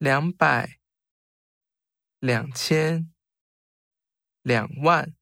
两百两千两万。